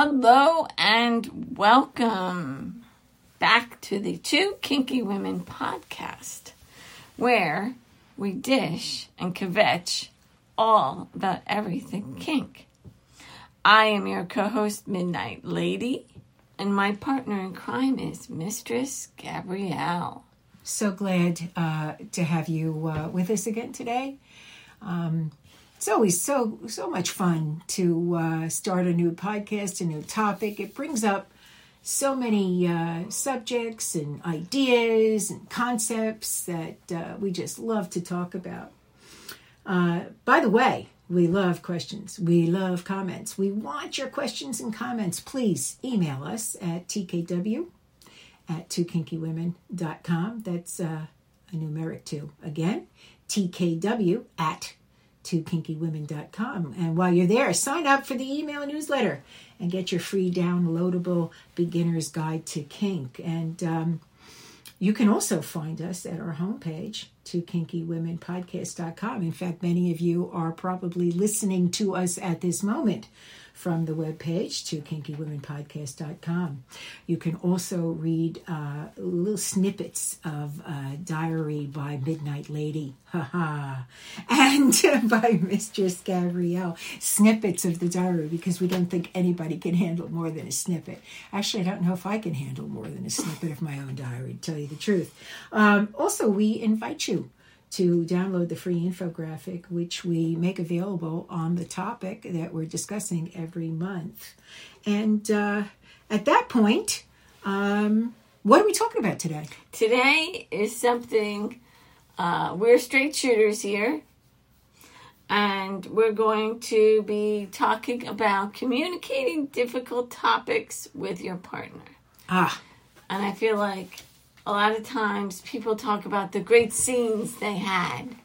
Hello and welcome back to the Two Kinky Women podcast, where we dish and kvetch all about everything kink. I am your co host, Midnight Lady, and my partner in crime is Mistress Gabrielle. So glad uh, to have you uh, with us again today. Um, it's always so so much fun to uh, start a new podcast, a new topic. It brings up so many uh, subjects and ideas and concepts that uh, we just love to talk about. Uh, by the way, we love questions. We love comments. We want your questions and comments. Please email us at tkw at twokinkywomen.com. That's uh, a numeric two. Again, tkw at twokinkywomen.com. And while you're there, sign up for the email newsletter and get your free downloadable beginner's guide to kink. And um, you can also find us at our homepage, twokinkywomenpodcast.com. In fact, many of you are probably listening to us at this moment from the webpage twokinkywomenpodcast.com. You can also read uh, little snippets of uh, Diary by Midnight Lady, haha, and by Mistress Gabrielle. Snippets of the diary because we don't think anybody can handle more than a snippet. Actually, I don't know if I can handle more than a snippet of my own diary, to tell you the truth. Um, also, we invite you to download the free infographic, which we make available on the topic that we're discussing every month. And uh, at that point, um, what are we talking about today? Today is something, uh, we're straight shooters here, and we're going to be talking about communicating difficult topics with your partner. Ah. And I feel like a lot of times people talk about the great scenes they had,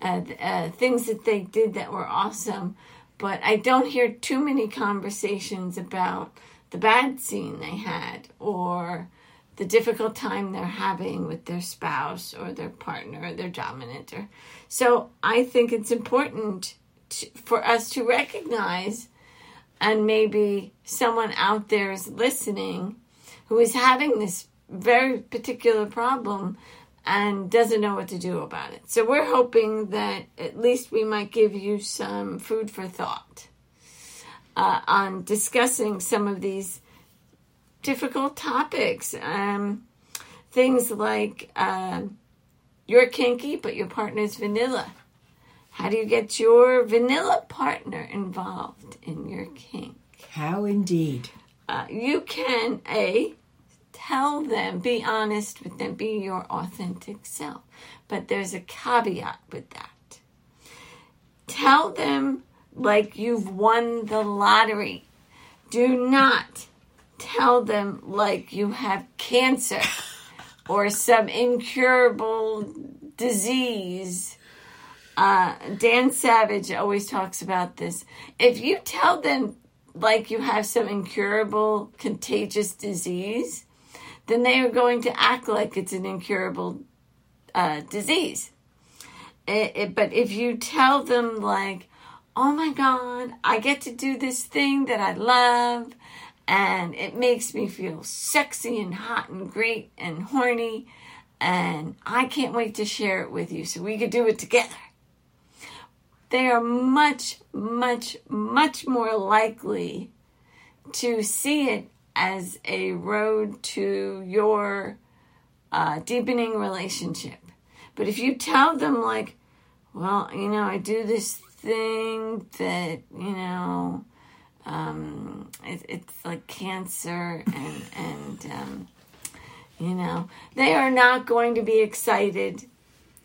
uh, uh, things that they did that were awesome, but I don't hear too many conversations about the bad scene they had or the difficult time they're having with their spouse or their partner or their dominant so i think it's important to, for us to recognize and maybe someone out there is listening who is having this very particular problem and doesn't know what to do about it. So we're hoping that at least we might give you some food for thought uh, on discussing some of these difficult topics. Um, things like uh, you're kinky, but your partner's vanilla. How do you get your vanilla partner involved in your kink? How indeed. Uh, you can, A, tell them, be honest with them, be your authentic self. But there's a caveat with that. Tell them like you've won the lottery. Do not tell them like you have cancer or some incurable disease. Uh, Dan Savage always talks about this. If you tell them like you have some incurable contagious disease, then they are going to act like it's an incurable uh, disease. It, it, but if you tell them, like, oh my God, I get to do this thing that I love, and it makes me feel sexy and hot and great and horny, and I can't wait to share it with you so we could do it together. They are much, much, much more likely to see it as a road to your uh, deepening relationship. But if you tell them, like, well, you know, I do this thing that, you know, um, it, it's like cancer and, and um, you know, they are not going to be excited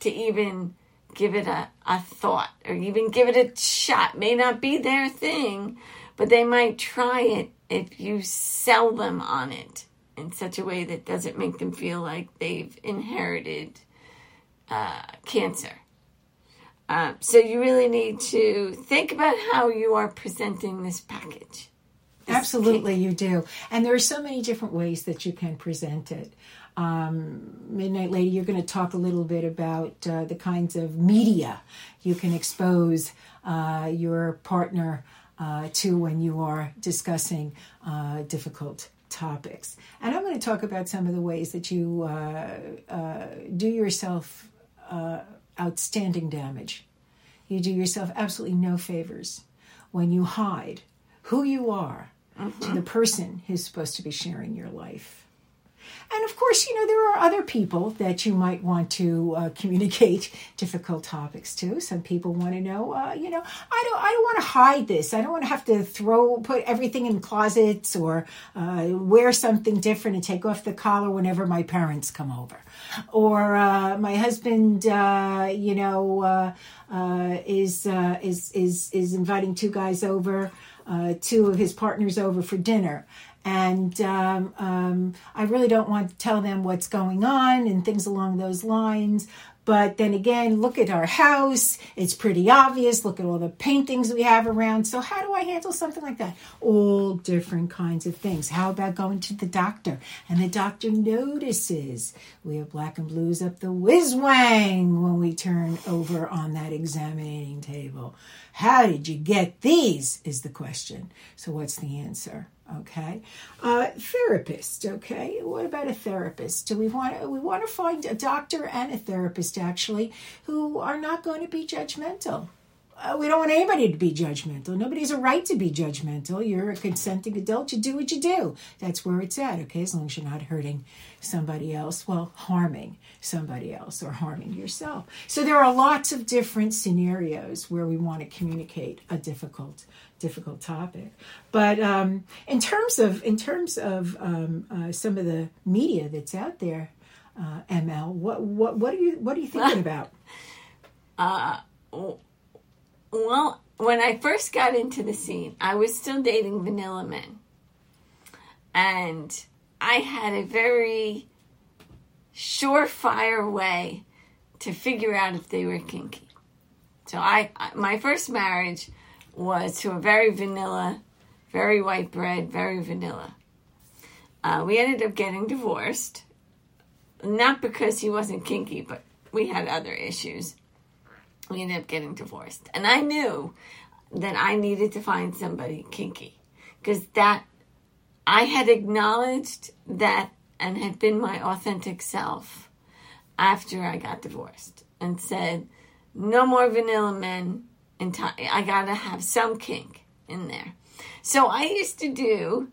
to even give it a, a thought or even give it a shot. May not be their thing, but they might try it if you sell them on it in such a way that doesn't make them feel like they've inherited uh, cancer. Uh, so you really need to think about how you are presenting this package. This Absolutely, cake. you do. And there are so many different ways that you can present it. Um, Midnight Lady, you're going to talk a little bit about uh, the kinds of media you can expose uh, your partner uh, to when you are discussing uh, difficult topics. And I'm going to talk about some of the ways that you uh, uh, do yourself uh, outstanding damage. You do yourself absolutely no favors when you hide who you are to the person who's supposed to be sharing your life. And of course, you know, there are other people that you might want to uh, communicate difficult topics to. Some people want to know, uh, you know, I don't, I don't want to hide this. I don't want to have to throw, put everything in closets or uh, wear something different and take off the collar whenever my parents come over. Or uh, my husband, uh, you know, uh, is, is, is, is inviting two guys over, two of his partners over for dinner and um, um, I really don't want to tell them what's going on and things along those lines. But then again, look at our house. It's pretty obvious. Look at all the paintings we have around. So, how do I handle something like that? All different kinds of things. How about going to the doctor and the doctor notices we have black and blues up the whiz wang when we turn over on that examining table? How did you get these? Is the question. So, what's the answer? Okay uh, therapist okay what about a therapist do we want we want to find a doctor and a therapist actually who are not going to be judgmental uh, we don't want anybody to be judgmental. Nobody has a right to be judgmental. You're a consenting adult. You do what you do. That's where it's at, okay? As long as you're not hurting somebody else, well, harming somebody else or harming yourself. So there are lots of different scenarios where we want to communicate a difficult difficult topic. But um, in terms of in terms of um, uh, some of the media that's out there, uh, ML, what what what are you what are you thinking about? Uh, well, when I first got into the scene, I was still dating vanilla men, and I had a very surefire way to figure out if they were kinky. So I, my first marriage was to a very vanilla, very white bread, very vanilla. Uh, we ended up getting divorced, not because he wasn't kinky, but we had other issues. We ended up getting divorced, and I knew that I needed to find somebody kinky because that I had acknowledged that and had been my authentic self after I got divorced and said, no more vanilla men and I gotta have some kink in there. So I used to do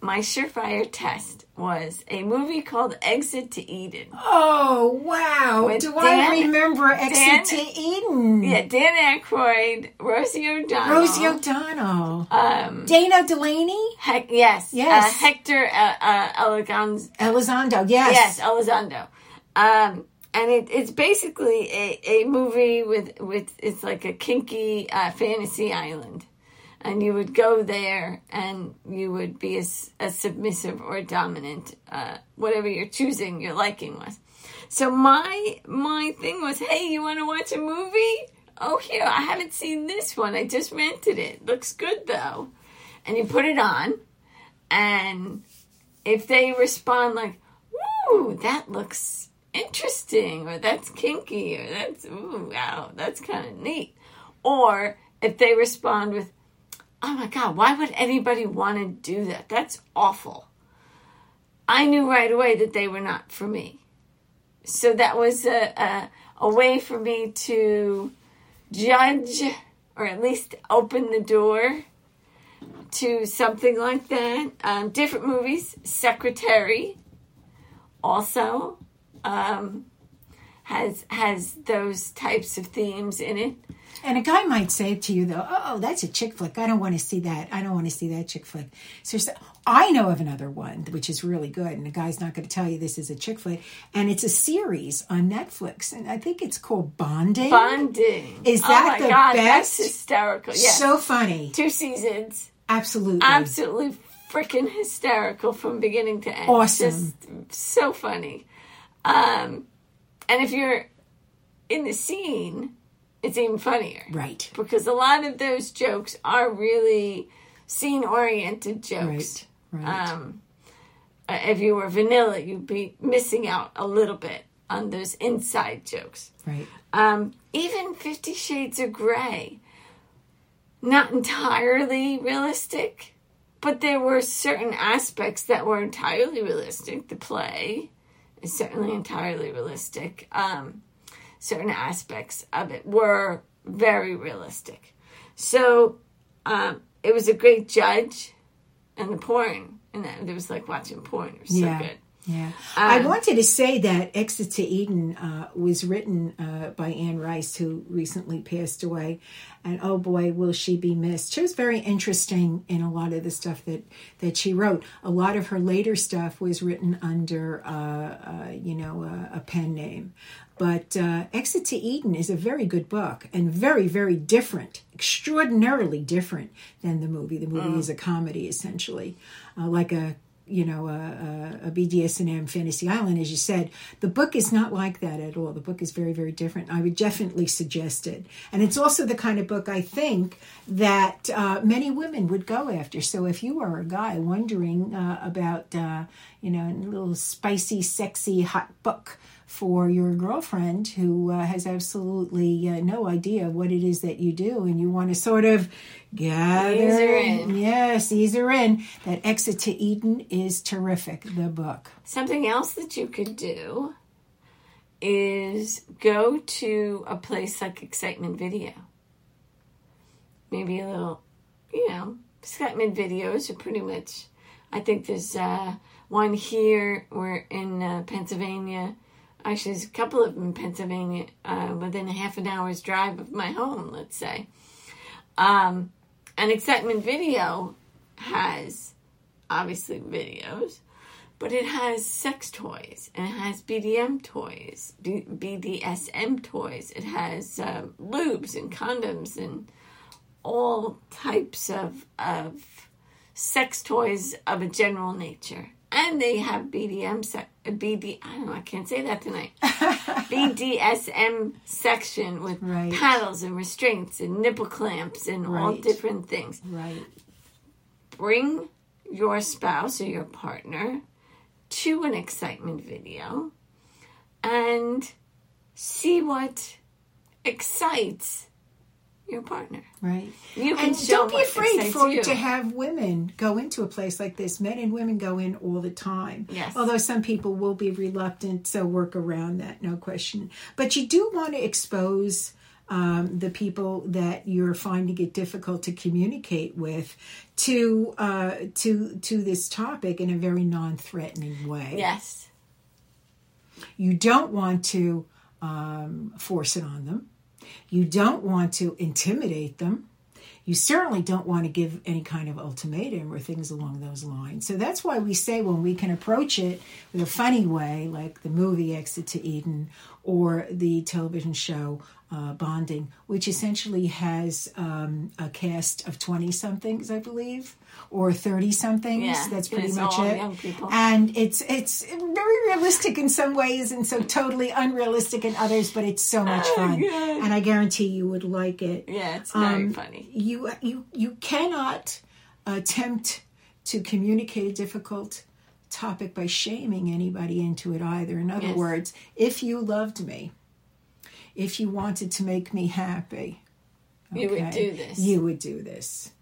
my surefire test was a movie called Exit to Eden. Oh wow! With do Dan, I remember Exit Dan, to Eden? Yeah, Dan Aykroyd, Rosie O'Donnell, Rosie O'Donnell, um, Dana Delany. Heck, yes, yes, uh, Hector uh, uh, Elizondo. Yes, yes, Elizondo. Um, and it, it's basically a, a movie with with it's like a kinky uh, fantasy island, and you would go there and you would be a, a submissive or dominant, uh, whatever you're choosing, your liking was. So my my thing was, hey, you want to watch a movie? Oh, here I haven't seen this one. I just rented it. Looks good though, and you put it on, and if they respond like, "Ooh, that looks." Interesting or that's kinky or that's ooh wow that's kind of neat. Or if they respond with oh my god why would anybody want to do that? That's awful. I knew right away that they were not for me. So that was a, a, a way for me to judge or at least open the door to something like that. Um, different movies secretary also um, has has those types of themes in it. And a guy might say to you though, "Oh, that's a chick flick. I don't want to see that. I don't want to see that chick flick." So I know of another one which is really good, and the guy's not going to tell you this is a chick flick, and it's a series on Netflix, and I think it's called Bonding. Bonding is that oh the God, best? That's hysterical. Yes. So funny. Two seasons. Absolutely. Absolutely freaking hysterical from beginning to end. Awesome. Just so funny. Um, and if you're in the scene, it's even funnier. Right. Because a lot of those jokes are really scene oriented jokes. Right. right. Um, uh, if you were vanilla, you'd be missing out a little bit on those inside jokes. Right. Um, even Fifty Shades of Grey. not entirely realistic, but there were certain aspects that were entirely realistic. The play is certainly entirely realistic. Um, certain aspects of it were very realistic. So um, it was a great judge, and the porn, and that, it was like watching porn. It was Yeah. so good. Yeah. I Um, wanted to say that Exit to Eden uh, was written uh, by Anne Rice, who recently passed away. And oh boy, will she be missed. She was very interesting in a lot of the stuff that, that she wrote. A lot of her later stuff was written under, uh, uh, you know, a, a pen name. But uh, Exit to Eden is a very good book and very, very different, extraordinarily different than the movie. The movie is a comedy, essentially, uh, like a you know, a, a, a BDSM Fantasy Island, as you said. The book is not like that at all. The book is very, very different. I would definitely suggest it. And it's also the kind of book I think that uh, many women would go after. So if you are a guy wondering uh, about, uh, you know, a little spicy, sexy, hot book for your girlfriend who uh, has absolutely uh, no idea what it is that you do and you want to sort of gather Ease her in. Yes, ease her in. That Exit to Eden is terrific, the book. Something else that you could do is go to a place like Excitement Video. Maybe a little, you know, Excitement Videos are pretty much. I think there's uh, one here. We're in uh, Pennsylvania. Actually, there's a couple of them in Pennsylvania, uh, within a half an hour's drive of my home. Let's say. Um, and Excitement Video has obviously videos, but it has sex toys and it has BDM toys, B- BDSM toys. It has uh, lubes and condoms and all types of of sex toys of a general nature. And they have BDM se- uh, BD I don't know I can't say that tonight. BDSM section with Right. paddles and restraints and nipple clamps and all different things Right. bring your spouse or your partner to an excitement video and see what excites your partner. Right. You can And don't be afraid for you. to have women go into a place like this. Men and women go in all the time. Yes. Although some people will be reluctant, so work around that, no question. But you do want to expose um, the people that you're finding it difficult to communicate with to uh, to to this topic in a very non-threatening way. Yes. You don't want to um, force it on them. You don't want to intimidate them. You certainly don't want to give any kind of ultimatum or things along those lines. So that's why we say when we can approach it with a funny way, like the movie Exit to Eden or the television show uh, Bonding, which essentially has um, a cast of 20 somethings, I believe, or 30 somethings. Yeah, that's pretty much all it. young people. And it's it's very realistic in some ways and so totally unrealistic in others, but it's so much Oh, fun. good. And I guarantee you would like it. Yeah, it's very Um, funny. You you you cannot attempt to communicate a difficult topic by shaming anybody into it either. In other Yes. words, if you loved me, if you wanted to make me happy, You would do this. You would do this.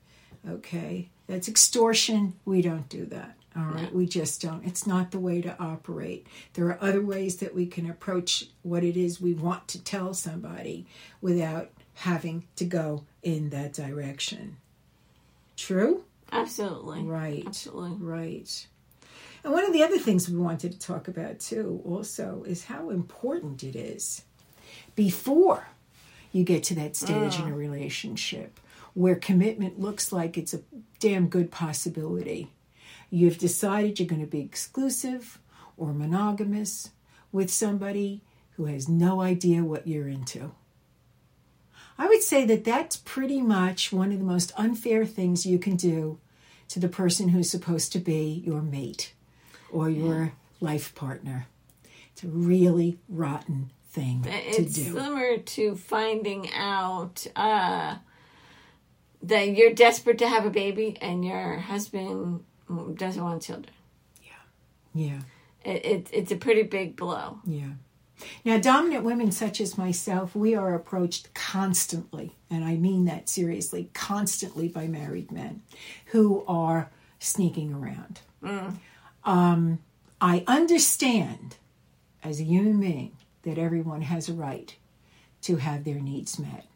Okay. That's extortion. We don't do that. All right. We just don't. It's not the way to operate. There are other ways that we can approach what it is we want to tell somebody without having to go in that direction. True? Absolutely. Right. Absolutely. Right. And one of the other things we wanted to talk about too, also, is how important it is before you get to that stage in a mm. relationship where commitment looks like it's a damn good possibility. You've decided you're going to be exclusive or monogamous with somebody who has no idea what you're into. I would say that that's pretty much one of the most unfair things you can do to the person who's supposed to be your mate or your life partner. It's a really rotten thing It's to do. similar to finding out uh, that you're desperate to have a baby and your husband doesn't want children. Yeah, Yeah. It, it, it's a pretty big blow. yeah. Now, dominant women such as myself, we are approached constantly, and I mean that seriously, constantly by married men who are sneaking around. Mm. Um, I understand as a human being that everyone has a right to have their needs met.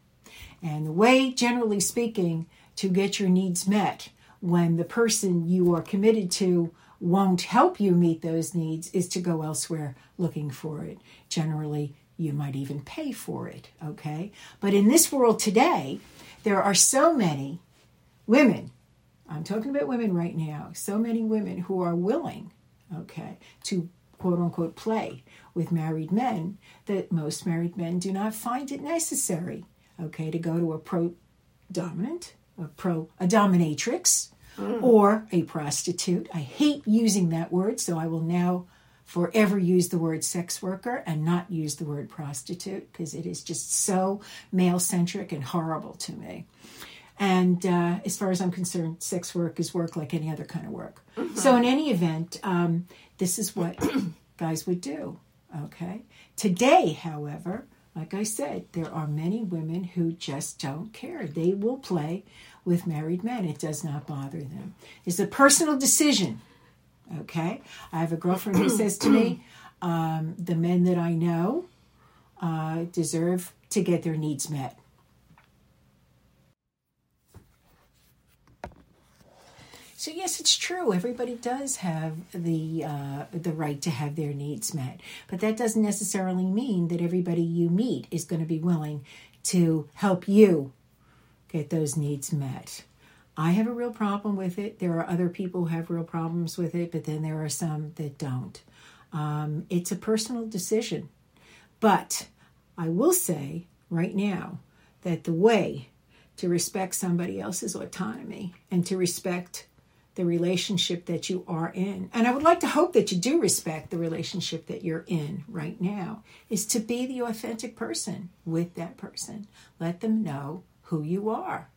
And the way, generally speaking, to get your needs met when the person you are committed to won't help you meet those needs is to go elsewhere looking for it. Generally, you might even pay for it, okay? But in this world today, there are so many women, I'm talking about women right now, so many women who are willing, okay, to quote unquote play with married men that most married men do not find it necessary, okay, to go to a pro dominant, a pro, a dominatrix, mm. or a prostitute. I hate using that word, so I will now forever use the word sex worker and not use the word prostitute because it is just so male centric and horrible to me. And uh, as far as I'm concerned, sex work is work like any other kind of work. Mm-hmm. So, in any event, um, this is what guys would do. Okay. Today, however, like I said, there are many women who just don't care. They will play with married men. It does not bother them. It's a personal decision. Okay. I have a girlfriend who says to me, um, the men that I know uh, deserve to get their needs met. So yes, it's true. Everybody does have the uh, the right to have their needs met, but that doesn't necessarily mean that everybody you meet is going to be willing to help you get those needs met. I have a real problem with it. There are other people who have real problems with it, but then there are some that don't. Um, it's a personal decision. But I will say right now that the way to respect somebody else's autonomy and to respect the relationship that you are in, and I would like to hope that you do respect the relationship that you're in right now, is to be the authentic person with that person. Let them know who you are.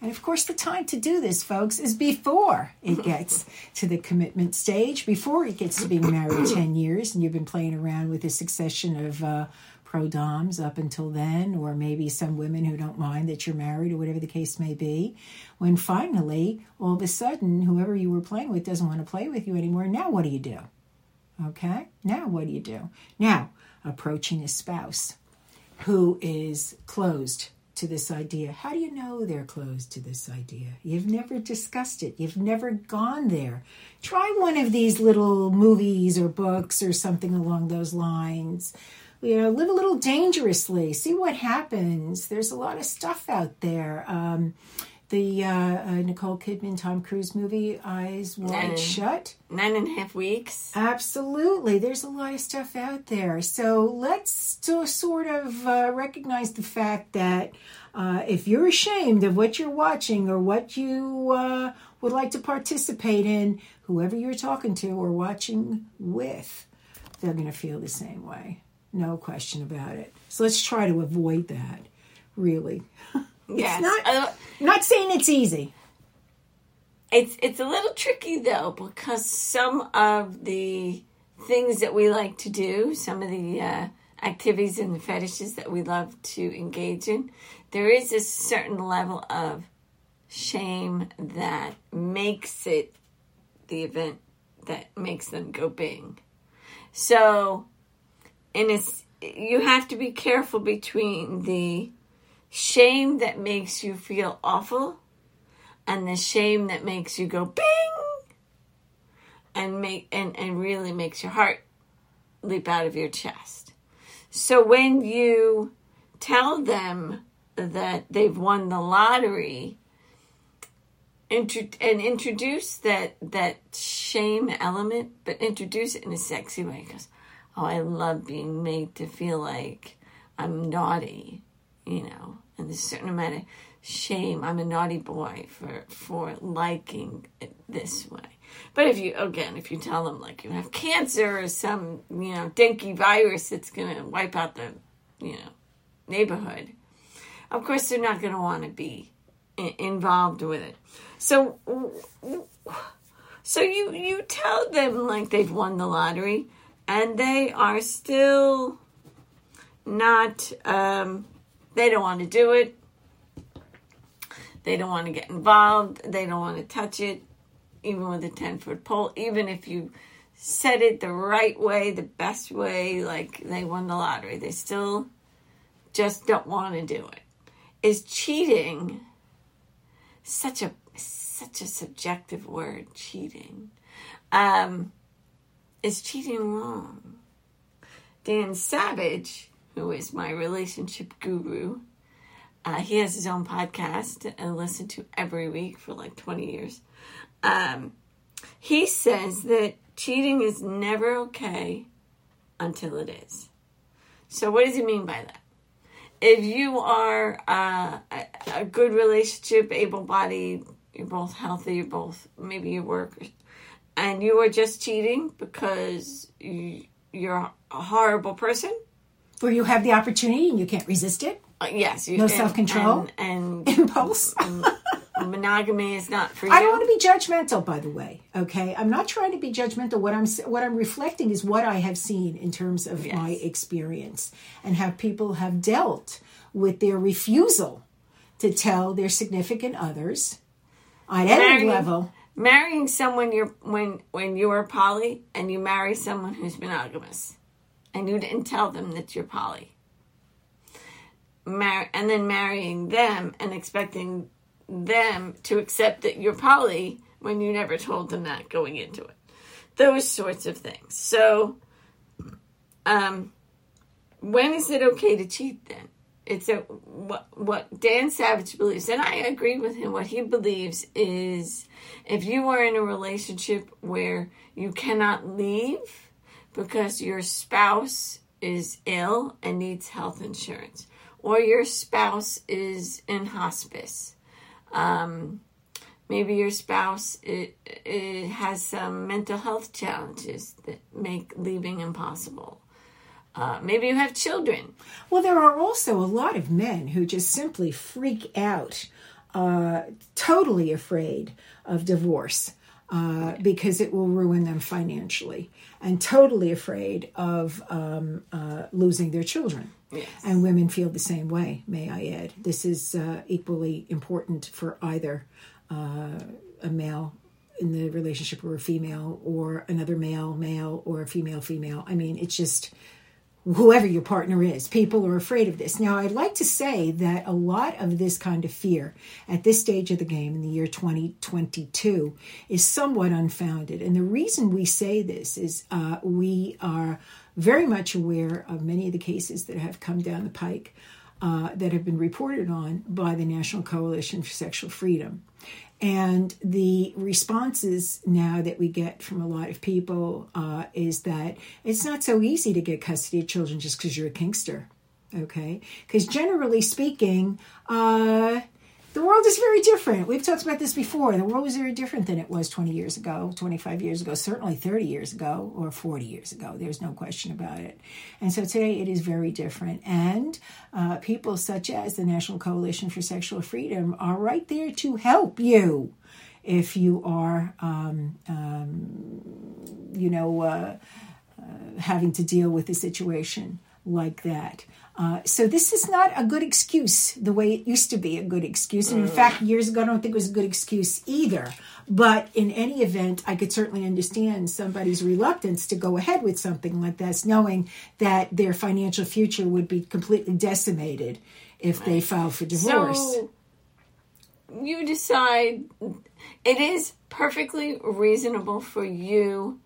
And of course, the time to do this, folks, is before it gets to the commitment stage, before it gets to being married 10 years and you've been playing around with a succession of uh, pro doms up until then, or maybe some women who don't mind that you're married or whatever the case may be. When finally, all of a sudden, whoever you were playing with doesn't want to play with you anymore. Now, what do you do? Okay, now what do you do? Now, approaching a spouse who is closed to this idea. How do you know they're closed to this idea? You've never discussed it, you've never gone there. Try one of these little movies or books or something along those lines. You know, live a little dangerously, see what happens. There's a lot of stuff out there. Um, the uh, uh, Nicole Kidman Tom Cruise movie Eyes Wide nine, Shut. Nine and a half weeks. Absolutely. There's a lot of stuff out there. So let's sort of uh, recognize the fact that uh, if you're ashamed of what you're watching or what you uh, would like to participate in, whoever you're talking to or watching with, they're going to feel the same way. No question about it. So let's try to avoid that, really. Yes. It's not, uh, not saying it's easy. It's it's a little tricky though because some of the things that we like to do, some of the uh, activities and the fetishes that we love to engage in, there is a certain level of shame that makes it the event that makes them go bing. So, and it's you have to be careful between the shame that makes you feel awful and the shame that makes you go bing and make and, and really makes your heart leap out of your chest. So when you tell them that they've won the lottery and introduce that that shame element, but introduce it in a sexy way because oh I love being made to feel like I'm naughty, you know and there's a certain amount of shame. I'm a naughty boy for for liking it this way. But if you again, if you tell them like you have cancer or some you know dinky virus that's gonna wipe out the you know neighborhood, of course they're not gonna want to be involved with it. So so you you tell them like they've won the lottery and they are still not, um, they don't want to do it. They don't want to get involved. They don't want to touch it, even with a 10 foot pole, even if you said it the right way, the best way, like they won the lottery. They still just don't want to do it. Is cheating such a such a subjective word, cheating. Um, is cheating wrong? Dan Savage, who is my relationship guru, uh, he has his own podcast I listen to every week for like 20 years. Um, he says that cheating is never okay until it is. So, what does he mean by that? If you are uh, a, a good relationship, able bodied, you're both healthy, you're both, maybe you work, and you are just cheating because you, you're a horrible person. Where you have the opportunity and you can't resist it. Uh, yes. You, No self-control? And, and, Impulse. and monogamy is not for you. I don't want to be judgmental, by the way. Okay, I'm not trying to be judgmental. What I'm what I'm reflecting is what I have seen in terms of Yes. my experience and how people have dealt with their refusal to tell their significant others on any level. Marrying someone you're when when you're poly and you marry someone who's monogamous and you didn't tell them that you're poly. Mar- and then marrying them and expecting them to accept that you're poly when you never told them that going into it. Those sorts of things. So um when is it okay to cheat then it's a what what Dan Savage believes, and I agree with him. What he believes is if you are in a relationship where you cannot leave because your spouse is ill and needs health insurance, or your spouse is in hospice, um, maybe your spouse it, it has some mental health challenges that make leaving impossible. Uh, maybe you have children Well, there are also a lot of men who just simply freak out, uh, totally afraid of divorce uh, because it will ruin them financially, and totally afraid of um, uh, losing their children. Yes. And women feel the same way, may I add. This is uh, equally important for either uh, a male in the relationship or a female, or another male, male, or a female, female. I mean, it's just whoever your partner is. People are afraid of this. Now, I'd like to say that a lot of this kind of fear at this stage of the game in the year 2022 is somewhat unfounded. And the reason we say this is uh, we are very much aware of many of the cases that have come down the pike. Uh, that have been reported on by the National Coalition for Sexual Freedom. And the responses now that we get from a lot of people uh, is that it's not so easy to get custody of children just because you're a kinkster. Okay? Because generally speaking, uh, the world is very different. We've talked about this before. The world was very different than it was 20 years ago, 25 years ago, certainly 30 years ago, or 40 years ago. There's no question about it. And so today it is very different. And uh, people such as the National Coalition for Sexual Freedom are right there to help you if you are, um, um, you know, uh, uh, having to deal with a situation like that. Uh, so this is not a good excuse the way it used to be a good excuse. And in fact, years ago, I don't think it was a good excuse either. But in any event, I could certainly understand somebody's reluctance to go ahead with something like this, knowing that their financial future would be completely decimated if they filed for divorce. So you decide it is perfectly reasonable for you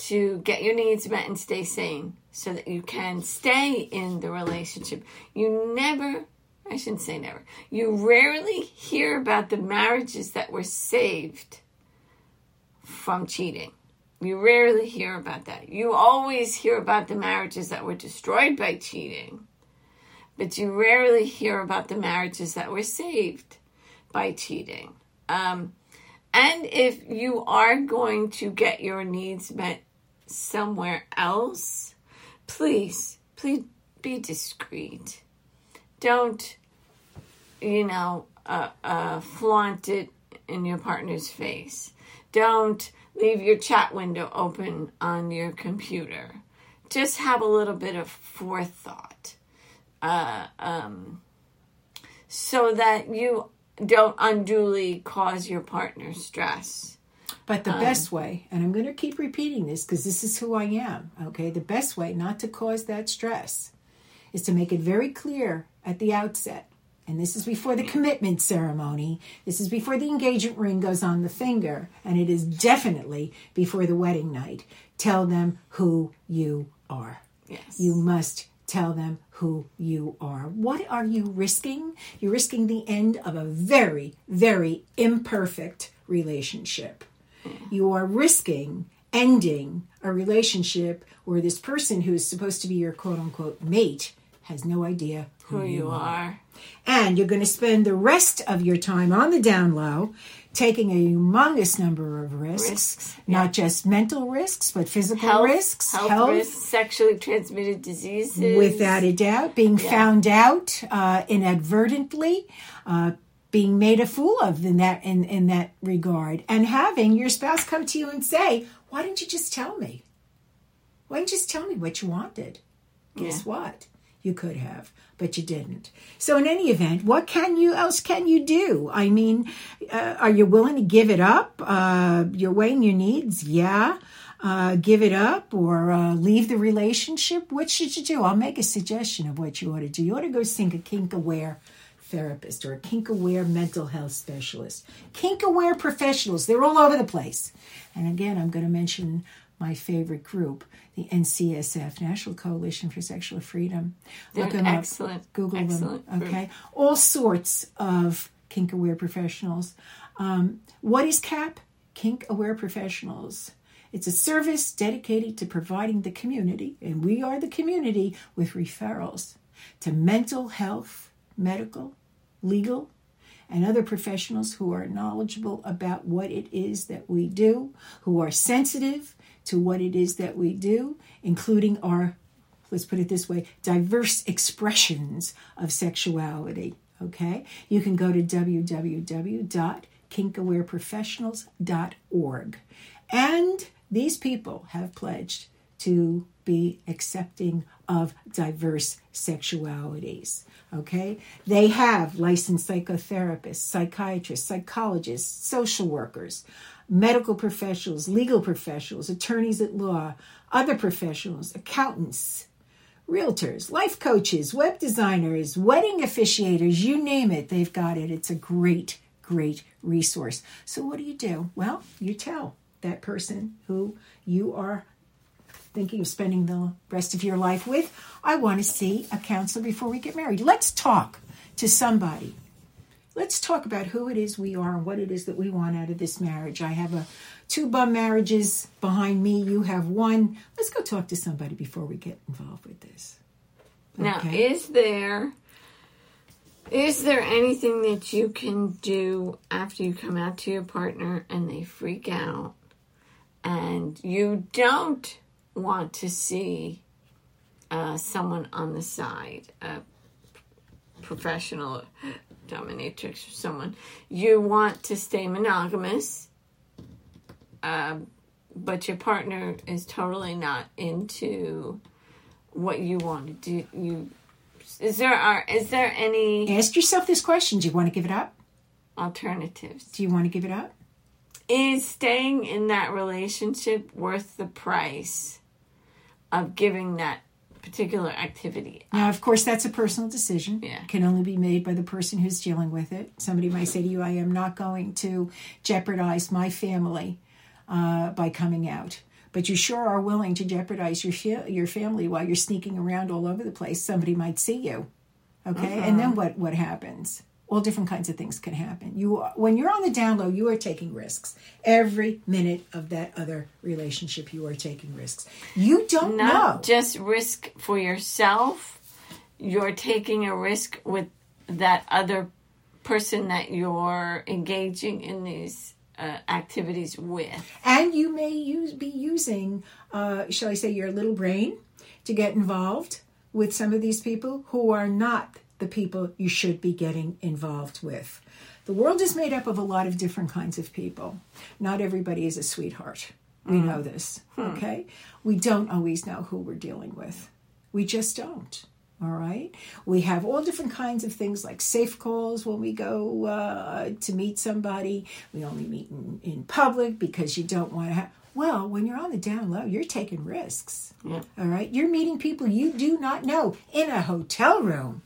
to get your needs met and stay sane so that you can stay in the relationship. You never, I shouldn't say never, you rarely hear about the marriages that were saved from cheating. You rarely hear about that. You always hear about the marriages that were destroyed by cheating, but you rarely hear about the marriages that were saved by cheating. Um, and if you are going to get your needs met somewhere else, please, please be discreet. Don't, you know, uh, uh, flaunt it in your partner's face. Don't leave your chat window open on your computer. Just have a little bit of forethought. uh, um, so that you don't unduly cause your partner stress. But the best um, way, and I'm going to keep repeating this because this is who I am, okay? The best way not to cause that stress is to make it very clear at the outset. And this is before the commitment ceremony. This is before the engagement ring goes on the finger. And it is definitely before the wedding night. Tell them who you are. Yes. You must tell them who you are. What are you risking? You're risking the end of a very, very imperfect relationship. You are risking ending a relationship where this person who is supposed to be your quote unquote mate has no idea who, who you are. And you're going to spend the rest of your time on the down low taking a humongous number of risks, Risks, not just mental risks, but physical Health, risks, health, risks, sexually transmitted diseases. without a doubt, being found out uh, inadvertently, uh, being made a fool of in that in, in that regard, and having your spouse come to you and say, "Why didn't you just tell me? Why didn't you just tell me what you wanted?" Guess what? You could have, but you didn't. So, in any event, what can you else can you do? I mean, uh, are you willing to give it up? Uh, you're weighing your needs, yeah. Uh, give it up or uh, leave the relationship. What should you do? I'll make a suggestion of what you ought to do. You ought to go seek a kink aware therapist or a kink aware mental health specialist. Kink aware professionals, they're all over the place. And again, I'm going to mention my favorite group, the NCSF, National Coalition for Sexual Freedom. They're Look them excellent, up. Google excellent them. group. Okay. All sorts of kink aware professionals. Um, what is CAP? Kink Aware Professionals. It's a service dedicated to providing the community, and we are the community, with referrals to mental health, medical, legal, and other professionals who are knowledgeable about what it is that we do, who are sensitive to what it is that we do, including our, let's put it this way, diverse expressions of sexuality. Okay? You can go to www.kinkawareprofessionals.org. And these people have pledged to be accepting of diverse sexualities. Okay? They have licensed psychotherapists, psychiatrists, psychologists, social workers, medical professionals, legal professionals, attorneys at law, other professionals, accountants, realtors, life coaches, web designers, wedding officiators, you name it, they've got it. It's a great, great resource. So, what do you do? Well, you tell that person who you are thinking of spending the rest of your life with, I want to see a counselor before we get married. Let's talk to somebody. Let's talk about who it is we are and what it is that we want out of this marriage. I have a two bum marriages behind me. You have one. Let's go talk to somebody before we get involved with this. Now, is there is there anything that you can do after you come out to your partner and they freak out and you don't want to see uh, someone on the side, a professional dominatrix or someone, you want to stay monogamous, um, but your partner is totally not into what you want to do. You is there are is there any Ask yourself this question Do you want to give it up? alternatives? Do you want to give it up? Is staying in that relationship worth the price of giving that particular activity? Now, of course, that's a personal decision. Yeah. Can only be made by the person who's dealing with it. Somebody might say to you, I am not going to jeopardize my family uh, by coming out. But you sure are willing to jeopardize your fa- your family while you're sneaking around all over the place. Somebody might see you, okay, and then what? What happens? All different kinds of things can happen. You, are- when you're on the down low, you are taking risks. Every minute of that other relationship, you are taking risks. You don't Not know. just risk for yourself, you're taking a risk with that other person that you're engaging in these uh, activities with. and you may use be using uh, shall i say your little brain to get involved with some of these people who are not the people you should be getting involved with the world is made up of a lot of different kinds of people not everybody is a sweetheart we Mm. know this okay we don't always know who we're dealing with we just don't All right. We have all different kinds of things like safe calls when we go uh, to meet somebody. We only meet in, in public because you don't want to have. Well, when you're on the down low, you're taking risks. Yeah. All right. You're meeting people you do not know in a hotel room.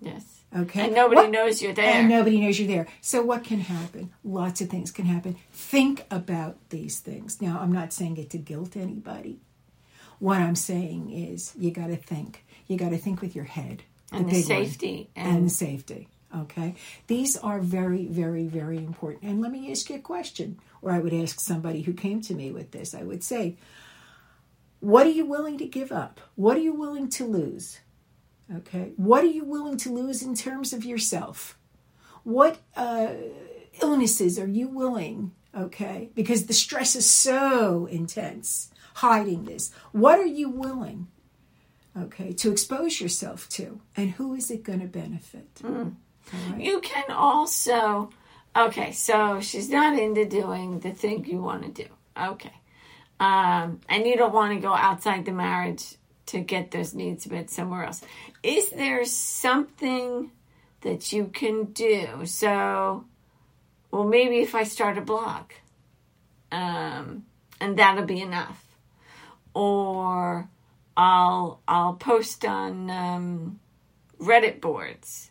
Yes. Okay. And nobody What- knows you're there. and nobody knows you're there. So what can happen? Lots of things can happen. Think about these things. Now, I'm not saying it to guilt anybody. What I'm saying is you got to think. You got to think with your head. and the safety. and And, the safety. Okay, these are very, very, very important. And let me ask you a question, or I would ask somebody who came to me with this. I would say, "What are you willing to give up? What are you willing to lose? Okay, what are you willing to lose in terms of yourself? What uh, illnesses are you willing? Okay, because the stress is so intense. Hiding this, what are you willing? okay, to expose yourself to, and who is it going to benefit? All right. you can also, okay, so she's not into doing the thing you want to do. Okay. Um, and you don't want to go outside the marriage to get those needs met somewhere else. Is there something that you can do? So, well, maybe if I start a blog, um, and that'll be enough. Or I'll I'll post on um, Reddit boards,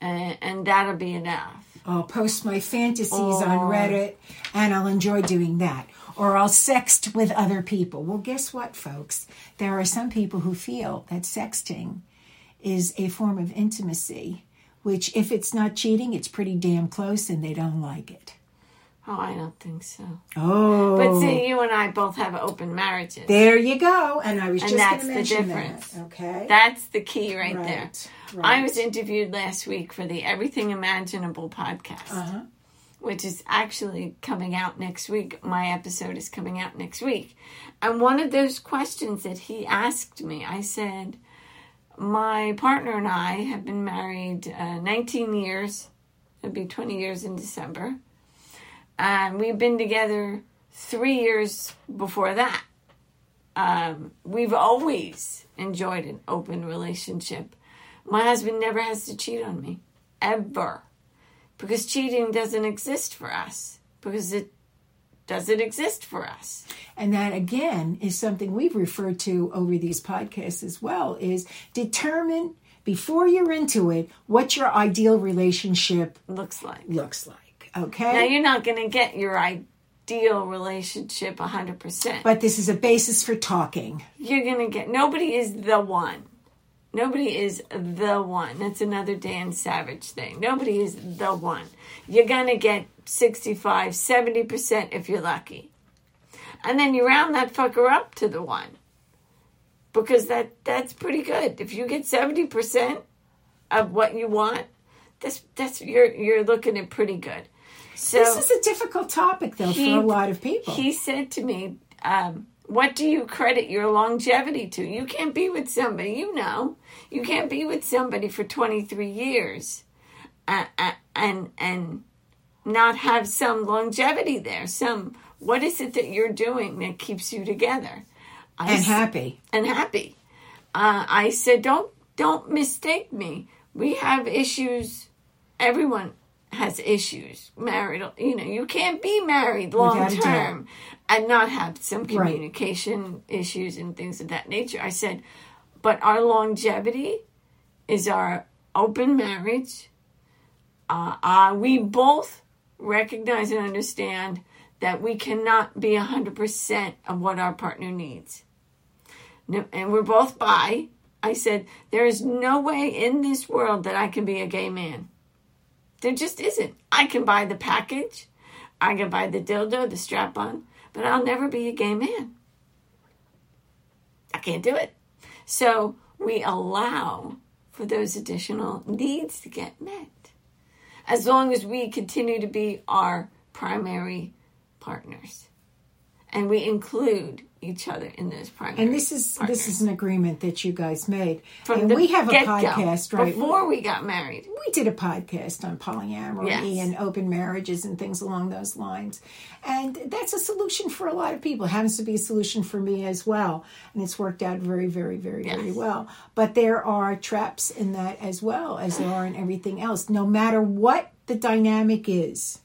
and, and that'll be enough. I'll post my fantasies Or- on Reddit, and I'll enjoy doing that. Or I'll sext with other people. Well, guess what, folks? There are some people who feel that sexting is a form of intimacy, which, if it's not cheating, it's pretty damn close, and they don't like it. Oh, I don't think so. Oh, But see, you and I both have open marriages. there you go. And I was And just that's the difference. that. Okay, That's the key right, Right, there. right. I was interviewed last week for the Everything Imaginable podcast, Uh-huh. Which is actually coming out next week. My episode is coming out next week. And one of those questions that he asked me, I said, My partner and I have been married uh, 19 years. It'll be 20 years in December. And we've been together three years before that. Um, we've always enjoyed an open relationship. My husband never has to cheat on me, ever. Because cheating doesn't exist for us. Because it doesn't exist for us. and that again is something we've referred to over these podcasts as well is determine before you're into it what your ideal relationship Looks like. looks like Okay? Now, you're not going to get your ideal relationship 100%. but this is a basis for talking you're gonna get nobody is the one nobody is the one. That's another dan savage thing. Nobody is the one. You're gonna get 65 70% if you're lucky. And then you round that fucker up to the one. Because that that's pretty good. If you get 70% of what you want that's that's you're you're looking at pretty good. So this is a difficult topic though he- for a lot of people. He said to me, um, What do you credit your longevity to? You can't be with somebody, you know, you can't be with somebody for 23 years uh, uh, and, and not have some longevity there. Some, what is it that you're doing that keeps you together? I and happy and happy. Uh, I said, don't don't mistake me. We have issues. Everyone has issues. Married, you know, you can't be married long Without a doubt. term and not have some communication issues and things of that nature. I said, but our longevity is our open marriage. Uh, uh, we both recognize and understand that we cannot be 100% of what our partner needs. No, and we're both bi. I said, there is no way in this world that I can be a gay man. There just isn't. I can buy the package, I can buy the dildo, the strap on, but I'll never be a gay man. I can't do it. So we allow for those additional needs to get met as long as we continue to be our primary partners. And we include each other in this primary. And this is this is an agreement that you guys made. From and we have a podcast, right? Before we got married. we did a podcast on polyamory Yes. and open marriages and things along those lines. And that's a solution for a lot of people. It happens to be a solution for me as well. And it's worked out very, very, very, very well. But there are traps in that as well as there are in everything else. No matter what the dynamic is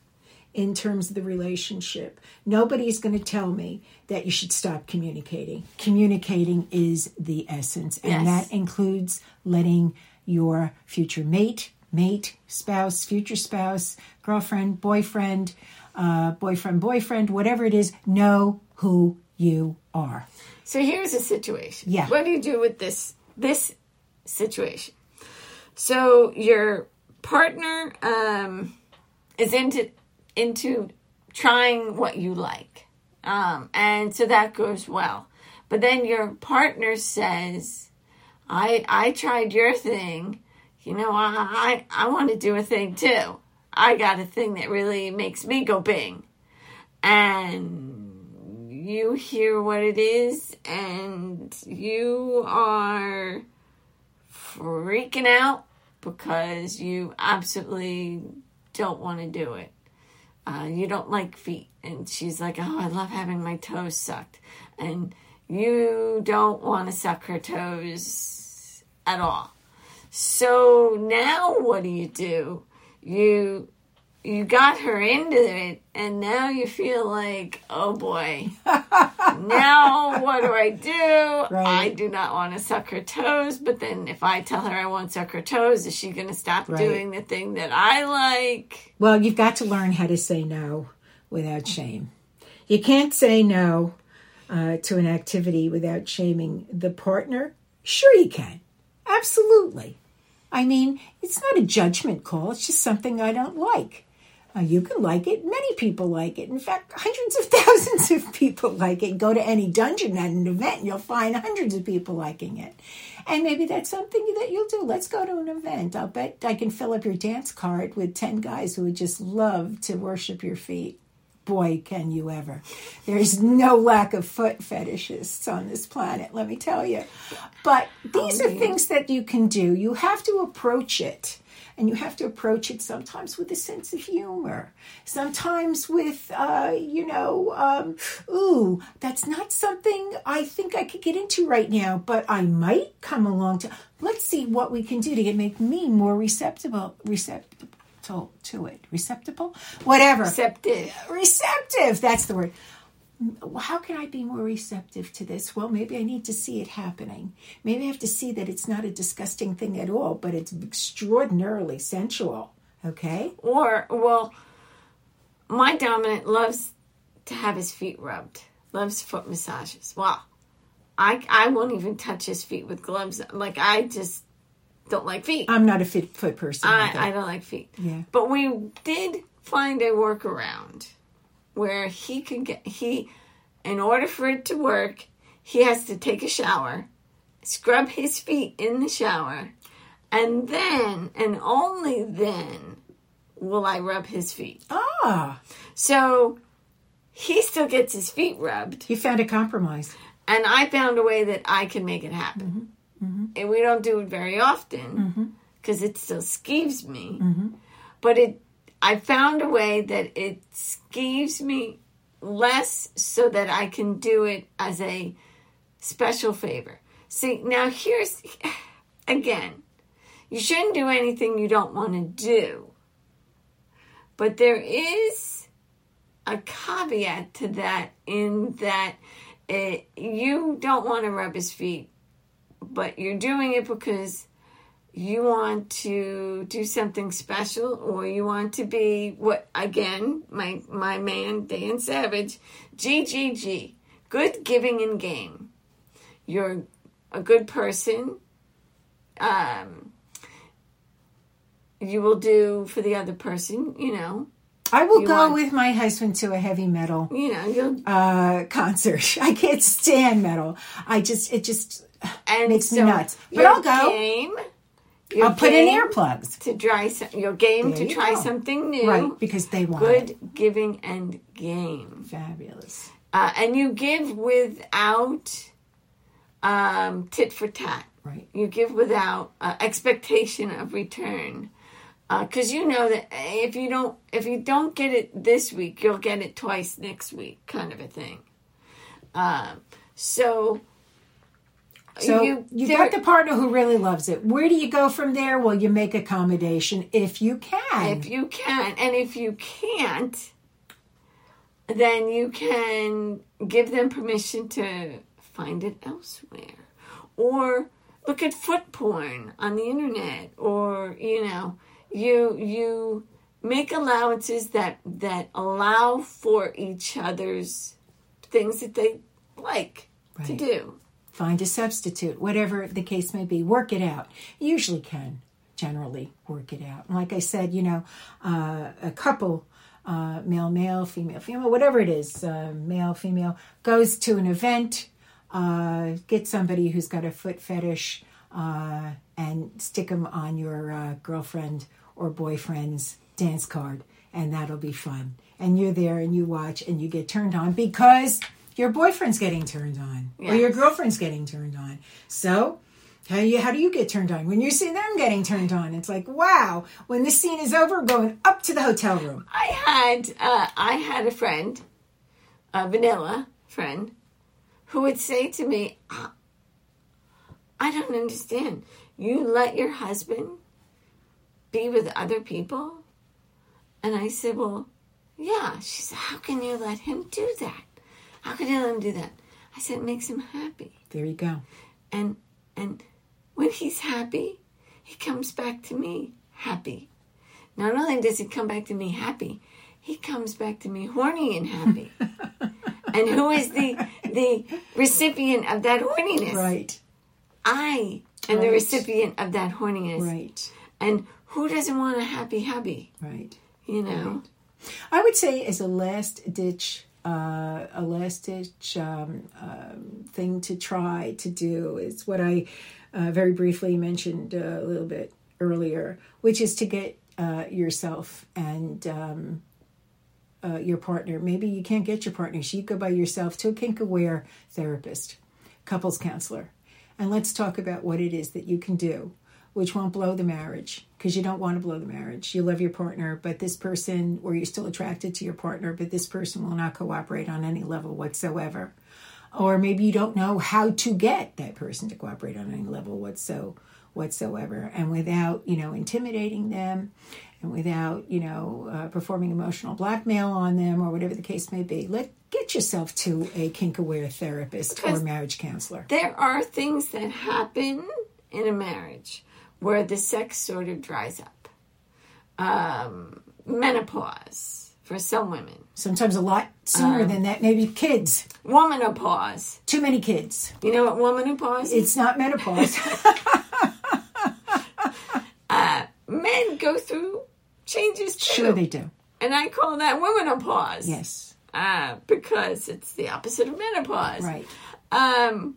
in terms of the relationship, nobody's going to tell me that you should stop communicating. Communicating is the essence. And Yes. that includes letting your future mate, mate, spouse, future spouse, girlfriend, boyfriend, uh, boyfriend, boyfriend, whatever it is, know who you are. So here's a situation. Yeah. What do you do with this this situation? So your partner um, is into into trying what you like, um, and so that goes well. But then your partner says, "I I tried your thing. You know, I I, I want to do a thing too. I got a thing that really makes me go bing." And you hear what it is, and you are freaking out because you absolutely don't want to do it. Uh, you don't like feet. And she's like, Oh, I love having my toes sucked. And you don't want to suck her toes at all. So now what do you do? You you got her into it and now you feel like, oh boy. now what do I do? Right. I do not want to suck her toes, but then if I tell her I won't suck her toes, is she going to stop Right. doing the thing that I like? Well, you've got to learn how to say no without shame. You can't say no uh, to an activity without shaming the partner. Sure, you can. Absolutely. I mean, it's not a judgment call, it's just something I don't like. Uh, you can like it. Many people like it. In fact, hundreds of thousands of people like it. Go to any dungeon at an event, and you'll find hundreds of people liking it. And maybe that's something that you'll do. Let's go to an event. I'll bet I can fill up your dance card with 10 guys who would just love to worship your feet. Boy, can you ever. There's no lack of foot fetishists on this planet, let me tell you. But these are things that you can do. You have to approach it. And you have to approach it sometimes with a sense of humor, sometimes with, uh, you know, um, ooh, that's not something I think I could get into right now, but I might come along to. Let's see what we can do to get, make me more receptible, receptible to, to it, receptible, whatever Receptive. receptive that's the word how can i be more receptive to this well maybe i need to see it happening maybe i have to see that it's not a disgusting thing at all but it's extraordinarily sensual okay Or, well, my dominant loves to have his feet rubbed, loves foot massages. Wow. I, I won't even touch his feet with gloves. Like, I just don't like feet. i'm not a fit foot person either. I, I don't like feet. Yeah. But we did find a workaround where he can get, he, in order for it to work, he has to take a shower, scrub his feet in the shower, and then, and only then, will I rub his feet. ah. So he still gets his feet rubbed, you found a compromise. And I found a way that I can make it happen. Mm-hmm. Mm-hmm. And we don't do it very often mm-hmm. because it still skeeves me. But it, I found a way that it skeeves me less so that I can do it as a special favor. See, now here's again, you shouldn't do anything you don't want to do. But there is a caveat to that in that it, you don't want to rub his feet, but you're doing it because you want to do something special or you want to be what again my my man Dan Savage GGG good giving and game. You're a good person. Um you will do for the other person you know. I will You go want- with my husband to a heavy metal you know you'll uh concert. I can't stand metal. I just it just and makes me nuts. But I'll go. game your i'll put in earplugs to try some, your game There to you try go. something new right because they want it. good giving and game fabulous uh, and you give without um, tit for tat. Right. You give without uh, expectation of return, because you know that if you don't if you don't get it this week, you'll get it twice next week, kind of a thing. Um, so. So you, there- got the partner who really loves it. Where do you go from there? Well, you make accommodation if you can. if you can and if you can't then you can give them permission to find it elsewhere or look at foot porn on the internet or you know you you make allowances that that allow for each other's things that they like to do Find a substitute, whatever the case may be. Work it out. You usually can generally work it out. Like I said, you know, uh, a couple, uh, male, male, female, female, whatever it is, uh, male, female, goes to an event, uh, get somebody who's got a foot fetish, uh, and stick them on your uh, girlfriend or boyfriend's dance card, and that'll be fun. And you're there and you watch and you get turned on because your boyfriend's getting turned on or your girlfriend's getting turned on. So, how you how do you get turned on when you see them getting turned on? It's like wow! When this scene is over, going up to the hotel room. I had uh, I had a friend, a vanilla friend, who would say to me, "Ah, "I don't understand. You let your husband be with other people?" And I said, "Well, yeah." She said, "How can you let him do that? How can you let him do that?" I said, "It makes him happy." There you go. and and when he's happy he comes back to me happy. Not only does he come back to me happy he comes back to me horny and happy. And who is the the recipient of that horniness? Right, i am the recipient of that horniness. Right, and who doesn't want a happy hubby? Right. you know? I would say as a last ditch, uh, a last ditch um, um, thing to try to do is what I uh, very briefly mentioned a little bit earlier, which is to get uh, yourself and um, uh, your partner. Maybe you can't get your partner, so you go by yourself to a kink aware therapist, couples counselor, and let's talk about what it is that you can do which won't blow the marriage because you don't want to blow the marriage. You love your partner, but this person, or you're still attracted to your partner, but this person will not cooperate on any level whatsoever. Or maybe you don't know how to get that person to cooperate on any level whatso whatsoever, and without you know intimidating them, and without you know uh, performing emotional blackmail on them, or whatever the case may be. Let get yourself to a kink aware therapist or marriage counselor. there are things that happen in a marriage where the sex sort of dries up. Um, menopause for some women, Sometimes a lot sooner than that. Maybe kids. womanopause. Too many kids. You know what womanopause is? It's not menopause. Men go through changes too, sure, they do. and I call that womanopause. Yes. uh, because it's the opposite of menopause. Right. um,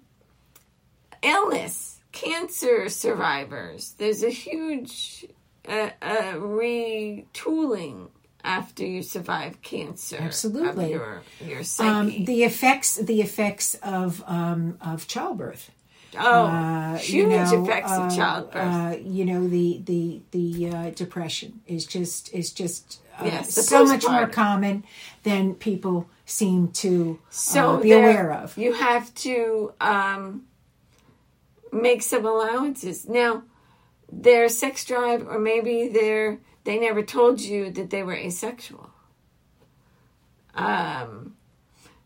illness, cancer survivors. There's a huge uh, uh, retooling after you survive cancer. Absolutely. Of your your Um, psyche. the effects, the effects of um, of childbirth. oh, Uh, huge you know, effects uh, of childbirth. Uh, you know the the the uh, depression is just is just uh, Yes, so much more common than people seem to so uh, be aware of. You have to um, make some allowances. Now, their sex drive, or maybe they're they never told you that they were asexual. Um.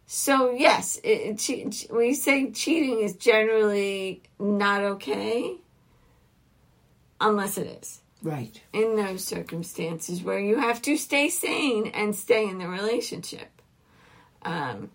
So yes, it, it, we say cheating is generally not okay, unless it is Right. in those circumstances where you have to stay sane and stay in the relationship. Um,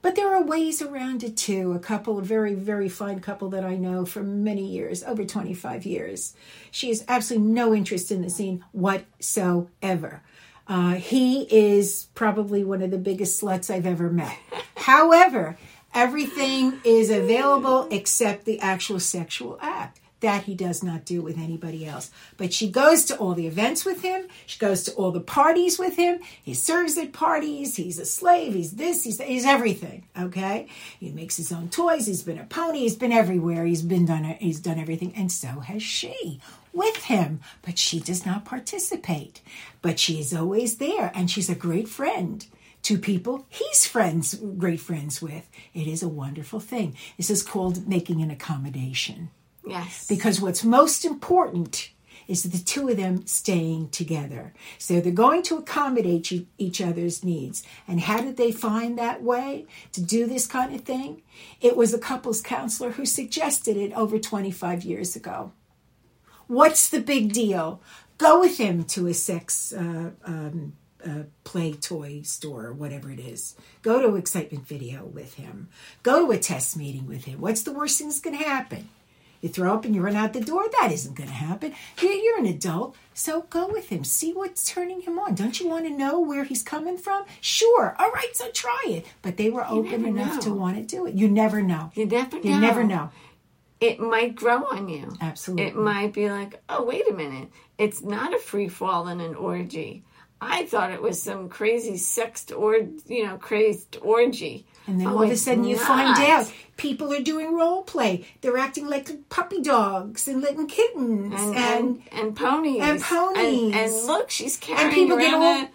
But there are ways around it too. A couple, a very, very fine couple that I know for many years, over 25 years. She has absolutely no interest in the scene whatsoever. Uh, he is probably one of the biggest sluts I've ever met. However, everything is available except the actual sexual act. That he does not do with anybody else. But she goes to all the events with him. She goes to all the parties with him. He serves at parties. He's a slave. He's this. He's he's everything. Okay. He makes his own toys. He's been a pony. He's been everywhere. He's been done. He's done everything, and so has she with him. But she does not participate. But she is always there, and she's a great friend to people he's friends, great friends with. It is a wonderful thing. This is called making an accommodation. Yes. Because what's most important is the two of them staying together. So they're going to accommodate each other's needs. And how did they find that way to do this kind of thing? It was a couples counselor who suggested it over 25 years ago. What's the big deal? Go with him to a sex uh, um, uh, play toy store or whatever it is. Go to excitement video with him. Go to a test meeting with him. What's the worst thing that's going to happen? You throw up and you run out the door. That isn't going to happen. You're an adult, so go with him. See what's turning him on. Don't you want to know where he's coming from? Sure. All right, so try it. But they were you open enough know. to want to do it. You never know. You never know. You never know. It might grow on you. Absolutely. It might be like, oh, wait a minute. It's not a free fall in an orgy. I thought it was some crazy sexed or you know crazed orgy. And then oh, all of a sudden you not. find out people are doing role play. They're acting like puppy dogs and little kittens and and, and ponies and ponies. And, and look, she's carrying around all...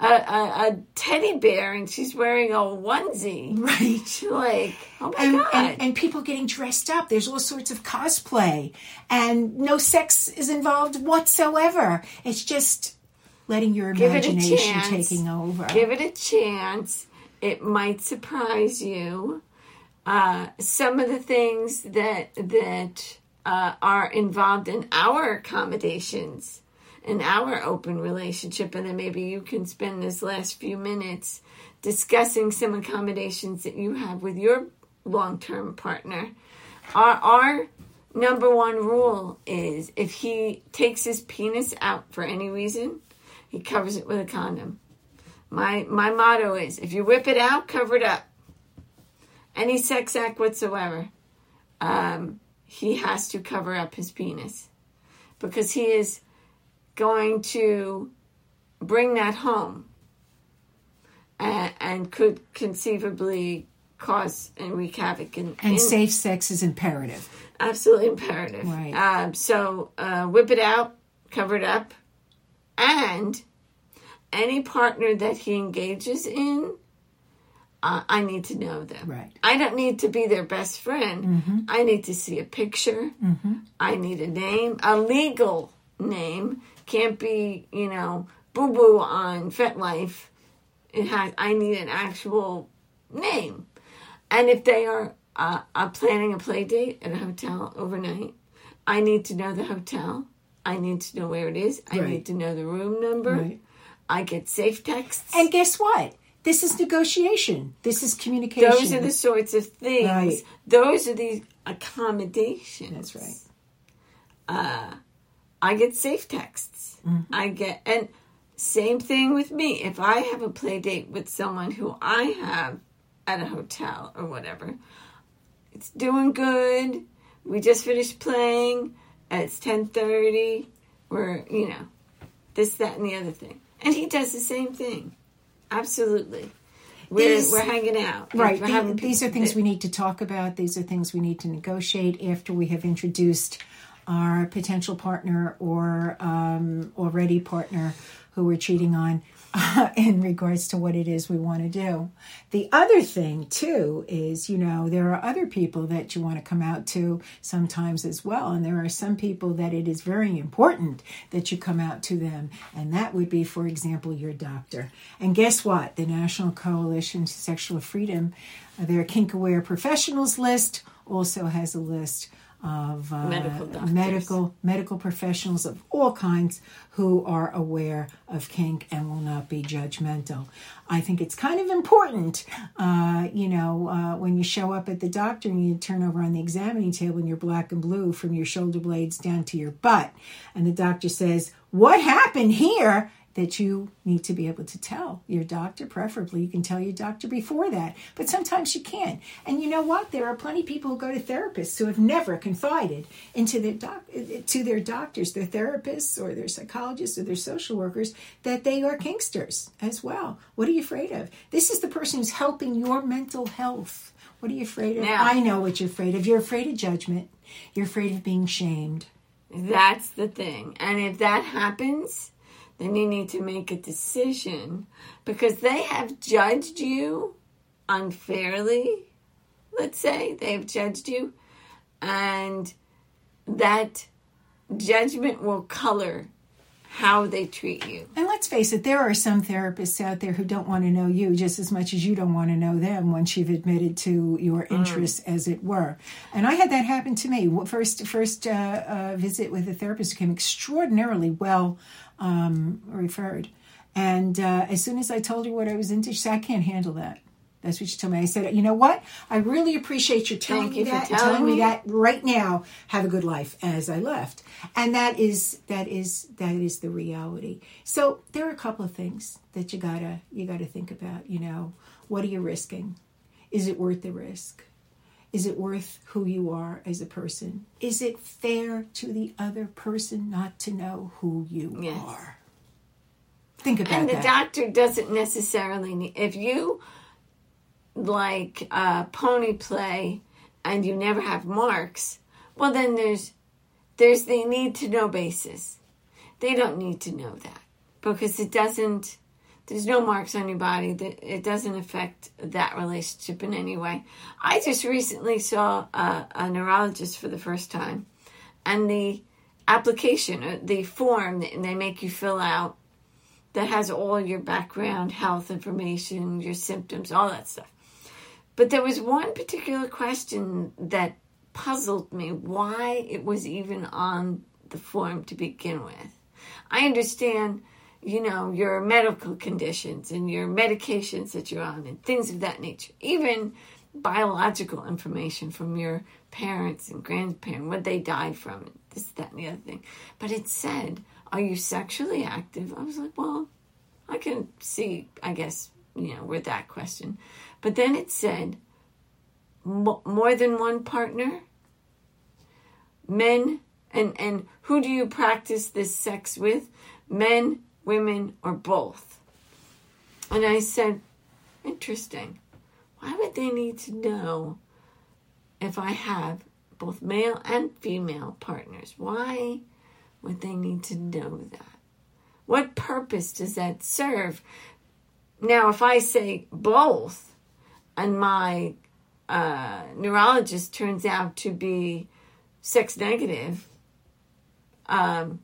a, a, a, teddy bear and she's wearing a onesie. Right. Like, oh my and, god. And, and people getting dressed up. There's all sorts of cosplay, and no sex is involved whatsoever. It's just letting your imagination taking over. Give it a chance. It might surprise you. Uh, some of the things that that uh, are involved in our accommodations in our open relationship, and then maybe you can spend this last few minutes discussing some accommodations that you have with your long term partner. Our, our number one rule is if he takes his penis out for any reason, he covers it with a condom. My my motto is if you whip it out, cover it up. Any sex act whatsoever, um, he has to cover up his penis because he is going to bring that home and, and could conceivably cause and wreak havoc. In, and in, safe sex is imperative. Absolutely imperative. Right. Um, so uh, whip it out, cover it up, and any partner that he engages in, uh, I need to know them. Right. I don't need to be their best friend. Mm-hmm. I need to see a picture. Mm-hmm. I need a name, a legal name. Can't be, you know, boo boo on FetLife. It has. I need an actual name. And if they are uh, uh, planning a play date at a hotel overnight, I need to know the hotel. I need to know where it is. I right. need to know the room number. Right. I get safe texts. And guess what? This is negotiation. This is communication. Those are the sorts of things. Right. Those are the accommodations. That's right. Uh, I get safe texts. Mm-hmm. I get and same thing with me. If I have a play date with someone who I have at a hotel or whatever, it's doing good. We just finished playing. It's ten thirty. We're you know this, that, and the other thing, and he does the same thing. Absolutely. We're, these, we're hanging out. Right. We're these are things we need to talk about. These are things we need to negotiate after we have introduced our potential partner or um, already partner who we're cheating on uh, in regards to what it is we want to do. The other thing, too, is you know, there are other people that you want to come out to sometimes as well. And there are some people that it is very important that you come out to them. And that would be, for example, your doctor. And guess what? The National Coalition to Sexual Freedom, their kink aware professionals list also has a list of uh, medical, medical medical professionals of all kinds who are aware of kink and will not be judgmental. I think it's kind of important, uh, you know, uh, when you show up at the doctor and you turn over on the examining table and you're black and blue from your shoulder blades down to your butt, and the doctor says, "What happened here?" That you need to be able to tell your doctor. Preferably, you can tell your doctor before that, but sometimes you can't. And you know what? There are plenty of people who go to therapists who have never confided into their doc to their doctors, their therapists, or their psychologists, or their social workers that they are kinksters as well. What are you afraid of? This is the person who's helping your mental health. What are you afraid of? Now- I know what you're afraid of. You're afraid of judgment. You're afraid of being shamed. That's the thing. And if that happens, then you need to make a decision because they have judged you unfairly. Let's say they've judged you, and that judgment will color how they treat you. And let's face it, there are some therapists out there who don't want to know you just as much as you don't want to know them once you've admitted to your interests, as it were. And I had that happen to me. First, first uh, uh, visit with a therapist came extraordinarily well um, referred. And uh, as soon as I told her what I was into, she said, "I can't handle that." That's what she told me. I said, "You know what? I really appreciate you telling Thank me you that, telling me. that right now. Have a good life." As I left, and that is that is that is the reality. So there are a couple of things that you gotta you gotta think about. You know, what are you risking? Is it worth the risk? Is it worth who you are as a person? Is it fair to the other person not to know who you Yes. are? Think about it. And the that. doctor doesn't necessarily need, if you like uh, pony play and you never have marks, well then there's there's the need to know basis. They don't need to know that because it doesn't. There's no marks on your body. That it doesn't affect that relationship in any way. I just recently saw a, a neurologist for the first time, and the application, uh, the form that they make you fill out that has all your background, health information, your symptoms, all that stuff. But there was one particular question that puzzled me why it was even on the form to begin with. I understand, you know, your medical conditions and your medications that you're on and things of that nature, even biological information from your parents and grandparents, what they died from, this, that, and the other thing. But it said, Are you sexually active? I was like, Well, I can see, I guess, you know, with that question. But then it said, more than one partner, men, and, and who do you practice this sex with? Men, women, or both? And I said, interesting. Why would they need to know if I have both male and female partners? Why would they need to know that? What purpose does that serve? Now, if I say both, and my uh, neurologist turns out to be sex negative, um,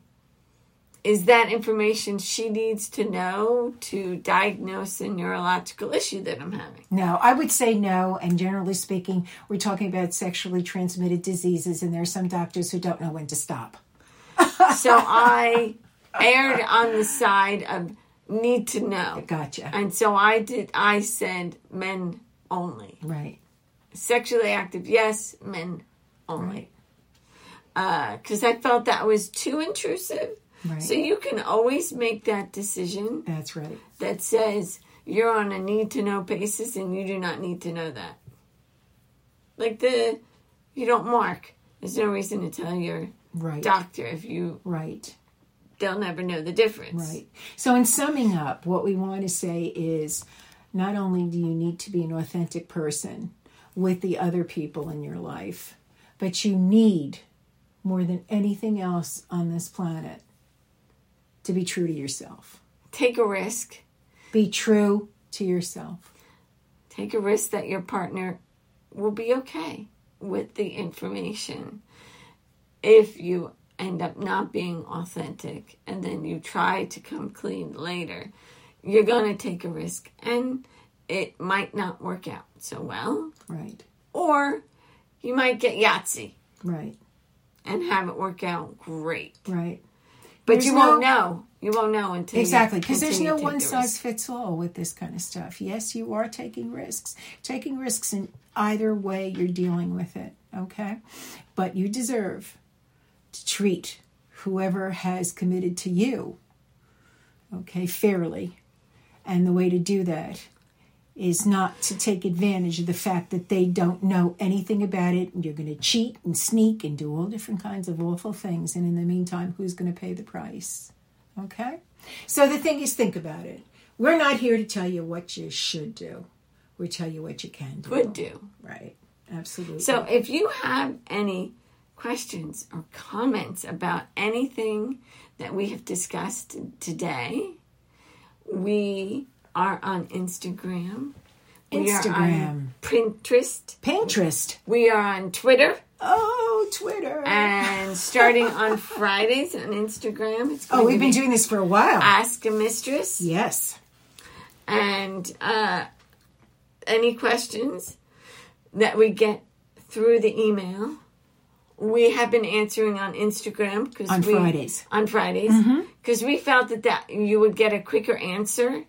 is that information she needs to know to diagnose a neurological issue that I'm having? No, I would say no. And generally speaking, we're talking about sexually transmitted diseases, and there are some doctors who don't know when to stop. So I erred on the side of need to know. Gotcha. And so I did, I said men only. Right. Sexually active, yes, men only. Because uh, I felt that was too intrusive. Right. So you can always make that decision That's right. that says you're on a need to know basis and you do not need to know that. Like the, you don't mark. There's no reason to tell your Right. doctor if you, Right. they'll never know the difference. Right. So, in summing up, what we want to say is not only do you need to be an authentic person with the other people in your life, but you need more than anything else on this planet to be true to yourself. Take a risk. Be true to yourself. Take a risk that your partner will be okay with the information if you end up not being authentic and then you try to come clean later. You're going to take a risk and it might not work out so well, Right. or you might get Yahtzee Right. and have it work out great. Right. But There's you won't no- know. You won't know until Exactly, because there's no one the size fits all with this kind of stuff. Yes, you are taking risks. Taking risks in either way you're dealing with it, okay? But you deserve to treat whoever has committed to you okay, fairly. And the way to do that is not to take advantage of the fact that they don't know anything about it and you're going to cheat and sneak and do all different kinds of awful things. And in the meantime, who's going to pay the price? Okay? So the thing is, think about it. We're not here to tell you what you should do. We tell you what you can do. Would do. Right. Absolutely. So if you have any questions or comments about anything that we have discussed today, we are on Instagram. Instagram. Pinterest. Pinterest. We are on Twitter. Oh, Twitter. And starting on Fridays on Instagram, it's oh, we've been be doing this for a while. Ask a Mistress. yes. And uh, any questions that we get through the email, we have been answering on Instagram because On we, Fridays. Mm-hmm. On Fridays, because we felt that that you would get a quicker answer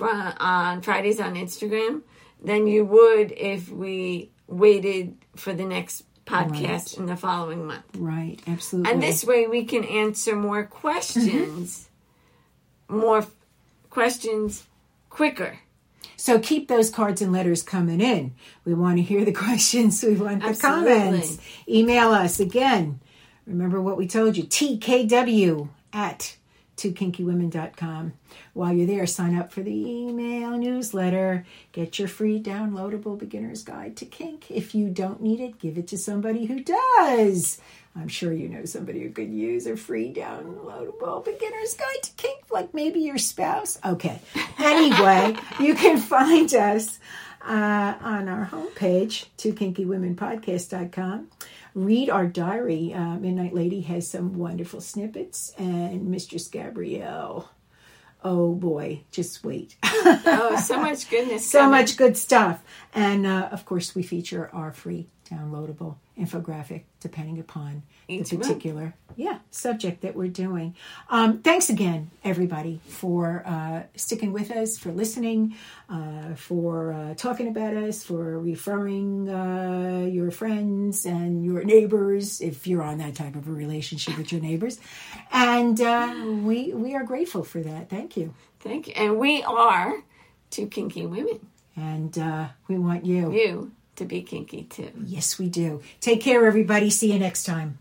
on Fridays on Instagram than you would if we waited for the next podcast in the following month. Right. Absolutely. And this way we can answer more questions, mm-hmm. more f- questions quicker. So keep those cards and letters coming in. We want to hear the questions. We want the Absolutely. comments. Email us again. Remember what we told you TKW at twokinkywomen.com. While you're there, sign up for the email newsletter. Get your free downloadable beginner's guide to kink. If you don't need it, give it to somebody who does. I'm sure you know somebody who could use a free downloadable beginner's guide to kink, like maybe your spouse. Okay. Anyway, you can find us uh, on our homepage, twokinkywomenpodcast.com. Read our diary. Uh, Midnight Lady has some wonderful snippets, and Mistress Gabrielle. Oh boy, just wait. Oh, so much goodness. so coming. much good stuff. And uh, of course, we feature our free downloadable infographic depending upon Each the month. particular yeah subject that we're doing. Um, thanks again, everybody, for uh, sticking with us, for listening, uh, for uh, talking about us, for referring uh, your friends and your neighbors if you're on that type of a relationship with your neighbors. And uh, we we are grateful for that. Thank you. Thank you. And we are two kinky women. And uh, we want you. You to be kinky too. Yes, we do. Take care, everybody. See you next time.